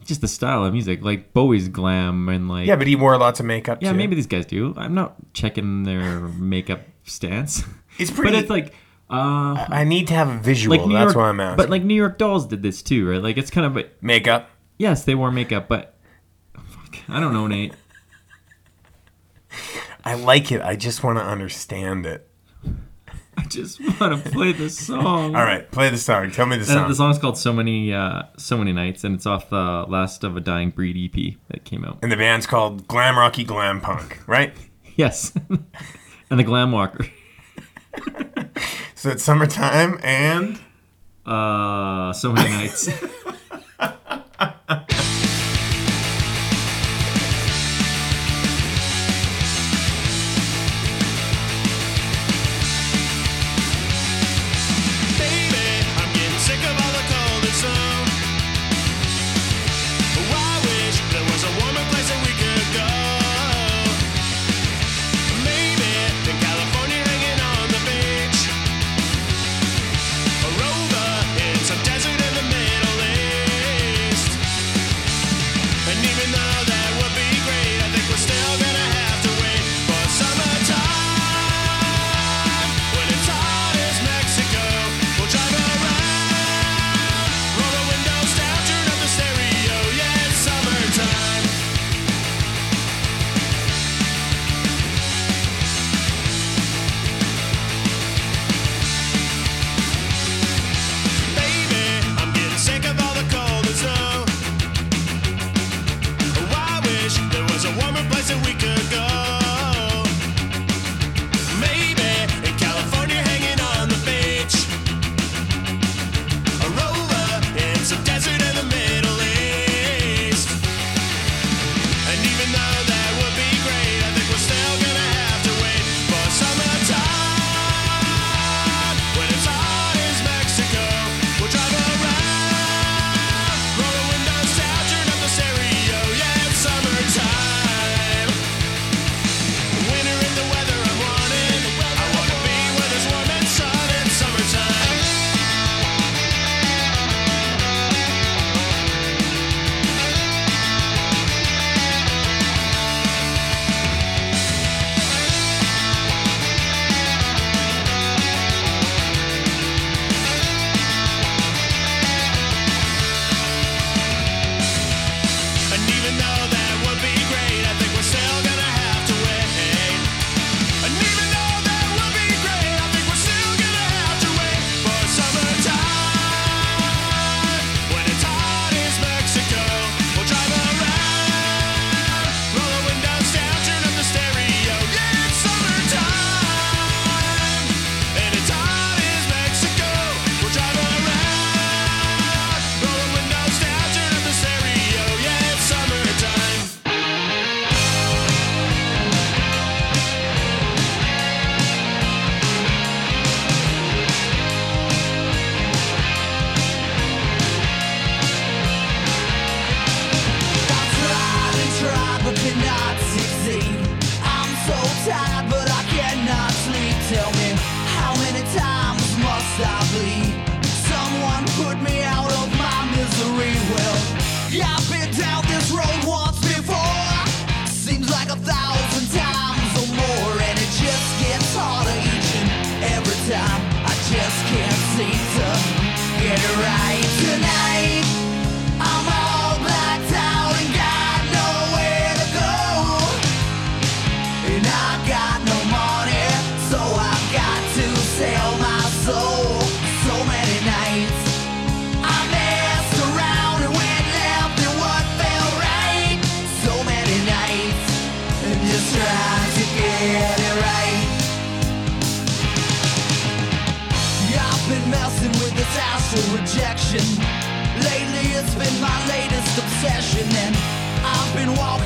Just the style of music. Like Bowie's glam and like. Yeah, but he wore lots of makeup. Yeah, too. maybe these guys do. I'm not checking their makeup stance. It's pretty. But it's like. Uh, I need to have a visual. like New That's York, why I'm asking. But like New York Dolls did this too, right? Like it's kind of. A, makeup. yes, they wore makeup, but. Fuck, I don't know, Nate. I like it. I just want to understand it. I just want to play the song. All right, play the song. Tell me the And song. the song's called "So Many, uh, So Many Nights," and it's off the Last of a Dying Breed EP that came out. And the band's called Glam Rocky Glam Punk, right? Yes, and the Glam Walker. So it's summertime and Uh, so many nights.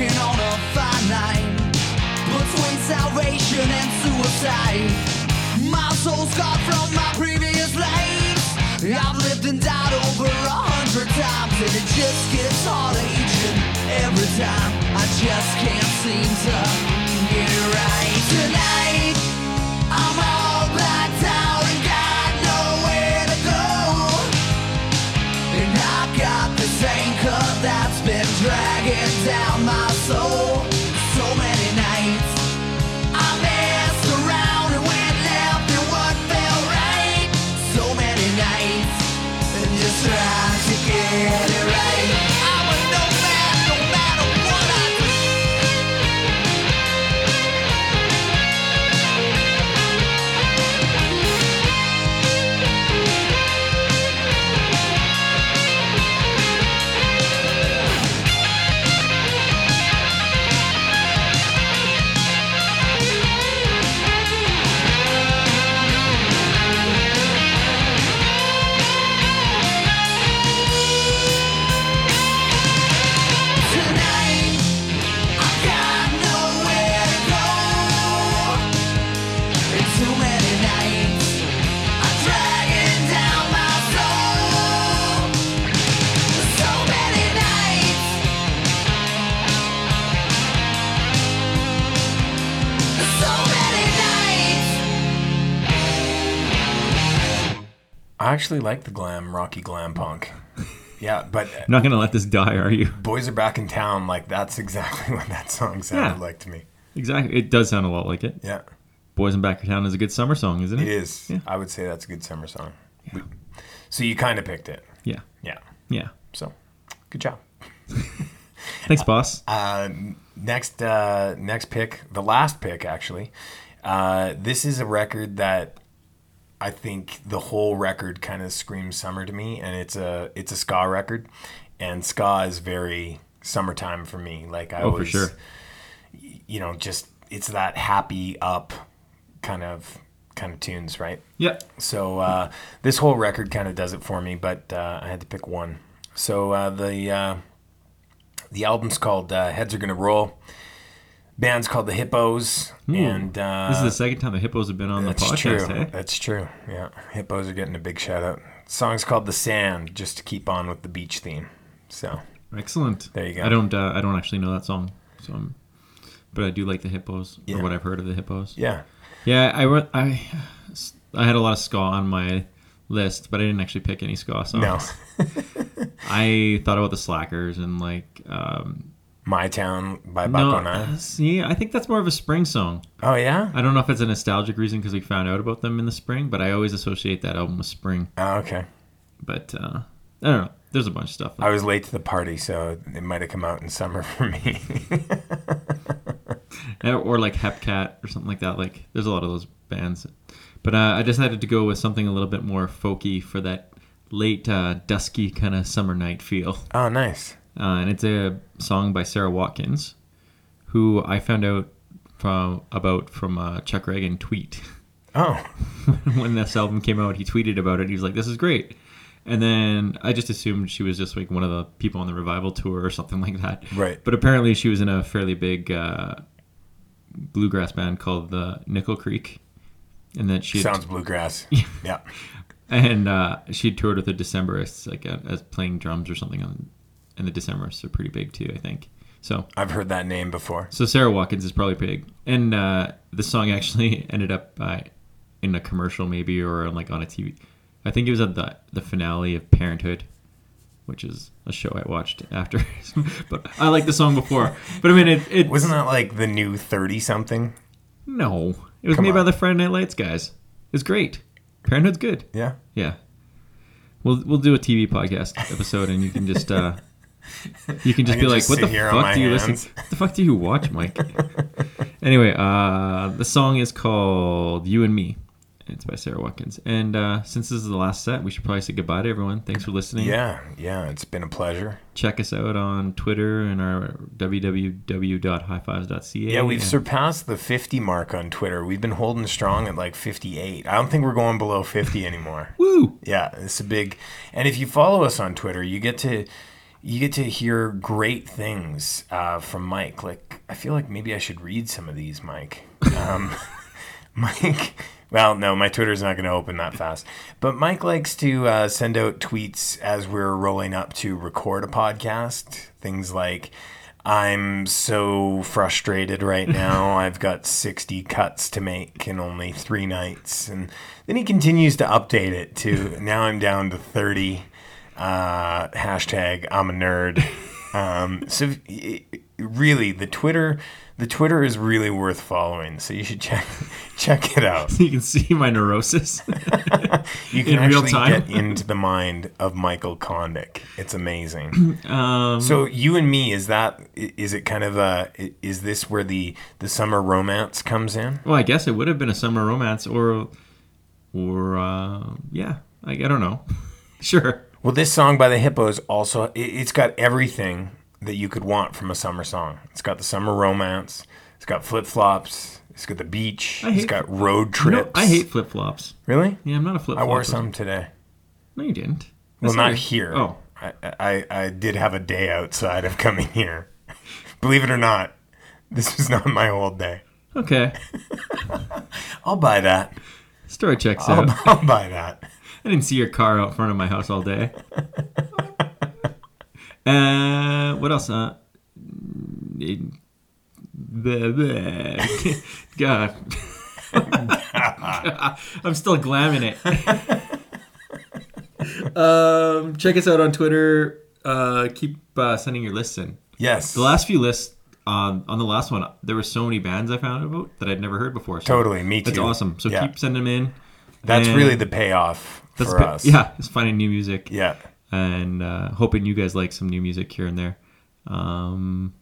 Walking on a fine line between salvation and suicide. My soul's gone from my previous lives. I've lived and died over a hundred times, and it just gets harder each and every time. I just can't seem to get it right tonight. I'm all blacked out and got nowhere to go. And I got this anchor that's dragging down my soul so many nights. I messed around and went left in what felt right. So many nights and just trying to get I actually like the glam, rocky glam punk. Yeah, but You're not gonna let this die, are you? boys are back in town. Like that's exactly what that song sounded Yeah. like to me. Exactly. It does sound a lot like it. Yeah, Boys in Back of Town is a good summer song, isn't it? it is. Yeah. I would say that's a good summer song. We- So you kind of picked it. Yeah. Yeah. Yeah. So, good job. Thanks, boss. Uh, next, uh, next pick, the last pick actually. Uh, this is a record that I think the whole record kind of screams summer to me, and it's a it's a ska record, and ska is very summertime for me. Like I Oh, always, sure. you know, just it's that happy up kind of kind of tunes, right? Yep. So uh, this whole record kind of does it for me, but uh, I had to pick one. So uh, the uh, the album's called uh, Heads Are Gonna Roll. Band's called the Hippos, and uh, This is the second time the hippos have been on the podcast, true. eh? That's true. Yeah, Hippos are getting a big shout out. song's called "The Sand," just to keep on with the beach theme. So Excellent. There you go. I don't. Uh, I don't actually know that song, so I'm, but I do like the hippos Yeah. or what I've heard of the hippos. yeah, Yeah, I. I I had a lot of ska on my list, but I didn't actually pick any ska songs. no, I thought about the Slackers and like. Um, "My Town" by no, uh, see, I think that's more of a spring song. Oh yeah. I don't know if it's a nostalgic reason because we found out about them in the spring, but I always associate that album with spring. Oh, okay. But uh, I don't know. There's a bunch of stuff. I was late to the party, so it might have come out in summer for me. or, or like Hepcat or something like that. Like there's a lot of those bands. But uh, I decided to go with something a little bit more folky for that late uh, dusky kind of summer night feel. oh, nice. Uh, and it's a song by Sara Watkins, who I found out from about from a Chuck Ragan tweet. Oh, when this album came out, he tweeted about it. He was like, "This is great." And then I just assumed she was just like one of the people on the revival tour or something like that. Right. But apparently, she was in a fairly big uh, bluegrass band called the Nickel Creek, and that she sounds bluegrass. yeah. and uh, she toured with the Decemberists, like uh, as playing drums or something. On, and the Decemberists are pretty big too, I think. So I've heard that name before. so Sara Watkins is probably big, and uh, the song actually ended up uh, in a commercial, maybe, or like on a TV. I think it was at the the finale of Parenthood, which is a show I watched after. but I liked the song before. But I mean, it, it Wasn't that like the new thirty something? No, it was Come made by the Friday Night Lights guys. It's great. Parenthood's good. Yeah. Yeah. We'll we'll do a TV podcast episode, and you can just uh, you can just can be like, "What the sit here on fuck do you hands." listen? What the fuck do you watch, Mike?" anyway, uh, the song is called "You and Me," It's by Sara Watkins. And uh, since this is the last set, we should probably say goodbye to everyone. Thanks for listening. Yeah, yeah, it's been a pleasure. Check us out on Twitter and our www.highfives.ca. Yeah, we've surpassed the 50 mark on Twitter. We've been holding strong at like 58. I don't think we're going below 50 anymore. Woo! Yeah, it's a big. And if you follow us on Twitter, you get to you get to hear great things uh, from Mike. Like I feel like maybe I should read some of these, Mike. Um, Mike. Well, no, my Twitter's not going to open that fast. But Mike likes to uh, send out tweets as we're rolling up to record a podcast. Things like, I'm so frustrated right now. I've got 60 cuts to make in only three nights. And then he continues to update it to now I'm down to 30. Uh, hashtag I'm a nerd. Um, so really, the Twitter, the Twitter is really worth following. So you should check check it out. You can see my neurosis. You can In real actually time. get into the mind of Michael Kondik. It's amazing. um, So you and me is that is it kind of a is this where the the summer romance comes in? well, I guess it would have been a summer romance or, or uh, yeah, I, I don't know. sure. Well, this song by the Hippos also it, it's got everything that you could want from a summer song. It's got the summer romance. It's got flip flops. It's got the beach. It's got flip- road trips. I hate flip flops. Really? Yeah, I'm not a flip flop. I wore some today. No, you didn't. Well, That's not not- here. Oh. I, I I did have a day outside of coming here. Believe it or not, this was not my whole day. Okay. I'll buy that. Story checks I'll, out. I'll buy that. I didn't see your car out front of my house all day. uh, what else? Uh, mm, bleh, bleh. God. I'm still glamming it. um, check us out on Twitter. Uh, keep uh, sending your lists in. Yes. The last few lists um, on the last one, there were so many bands I found about that I'd never heard before. So Totally, me too. That's awesome. So Yeah. keep sending them in. That's And- really the payoff that's for us. Yeah, it's finding new music. Yeah. And uh, hoping you guys like some new music here and there. Um,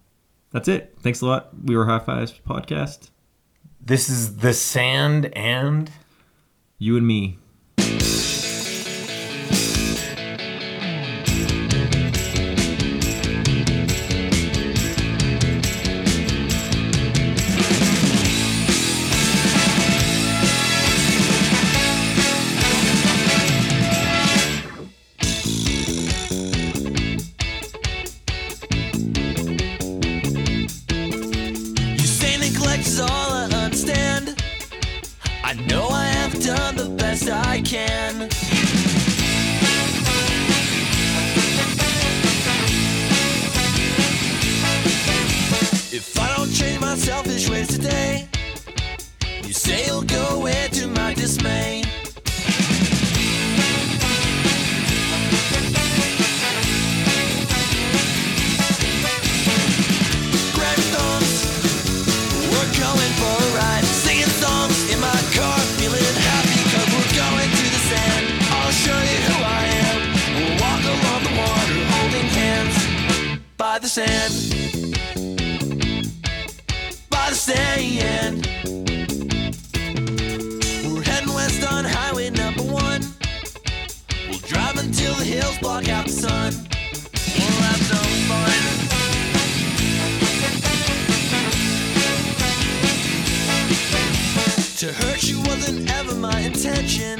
that's it. Thanks a lot. We were High Fives podcast. This is the sand and You and me. I can. If I don't change my selfish ways today, you say you'll go away to my dismay. Sand. By the sand. We're heading west on highway number one. We'll drive until the hills block out the sun. We'll have some fun. To hurt you wasn't ever my intention.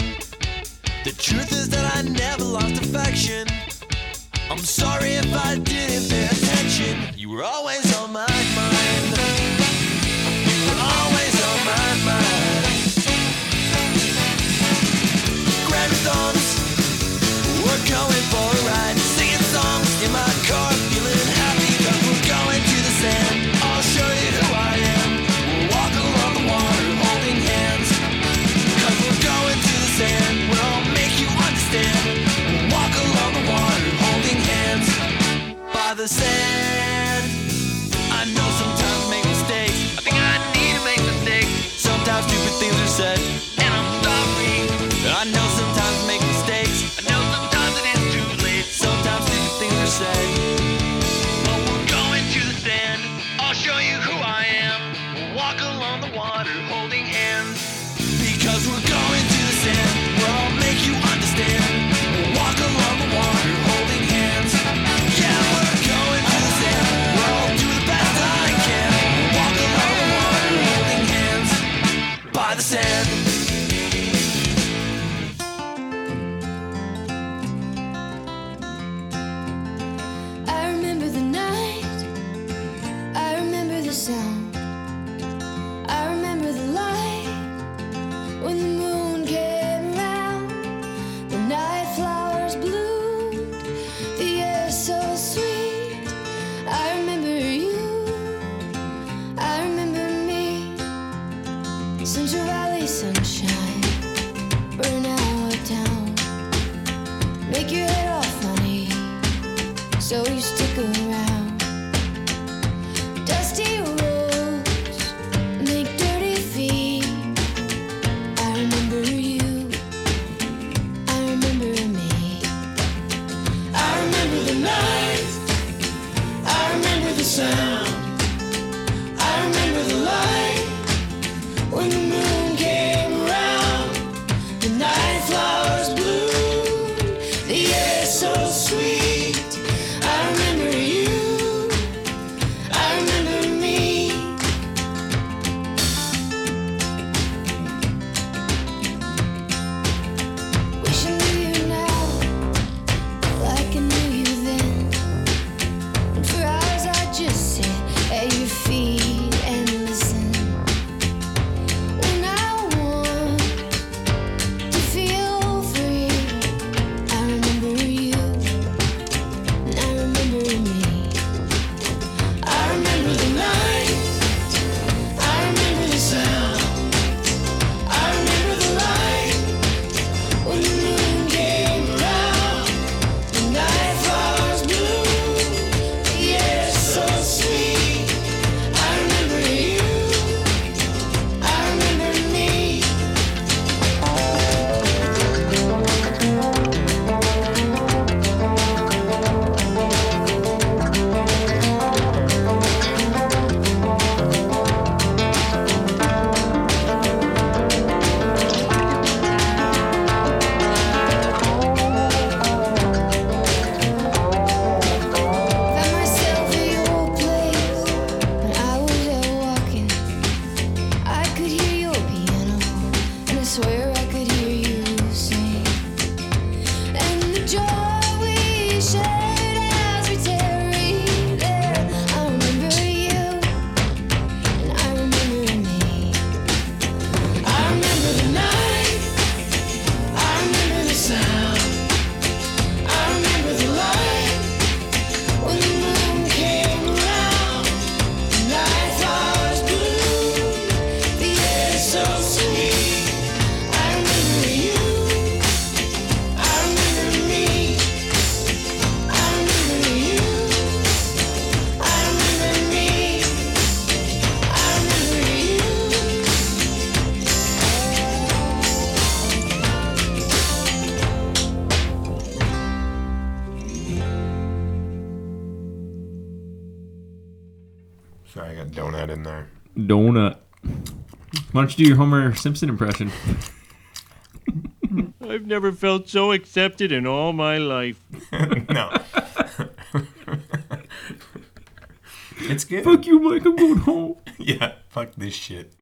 don't you do your Homer Simpson impression? I've never felt so accepted in all my life. no. it's good. Fuck you, Mike. I'm going home. yeah, fuck this shit.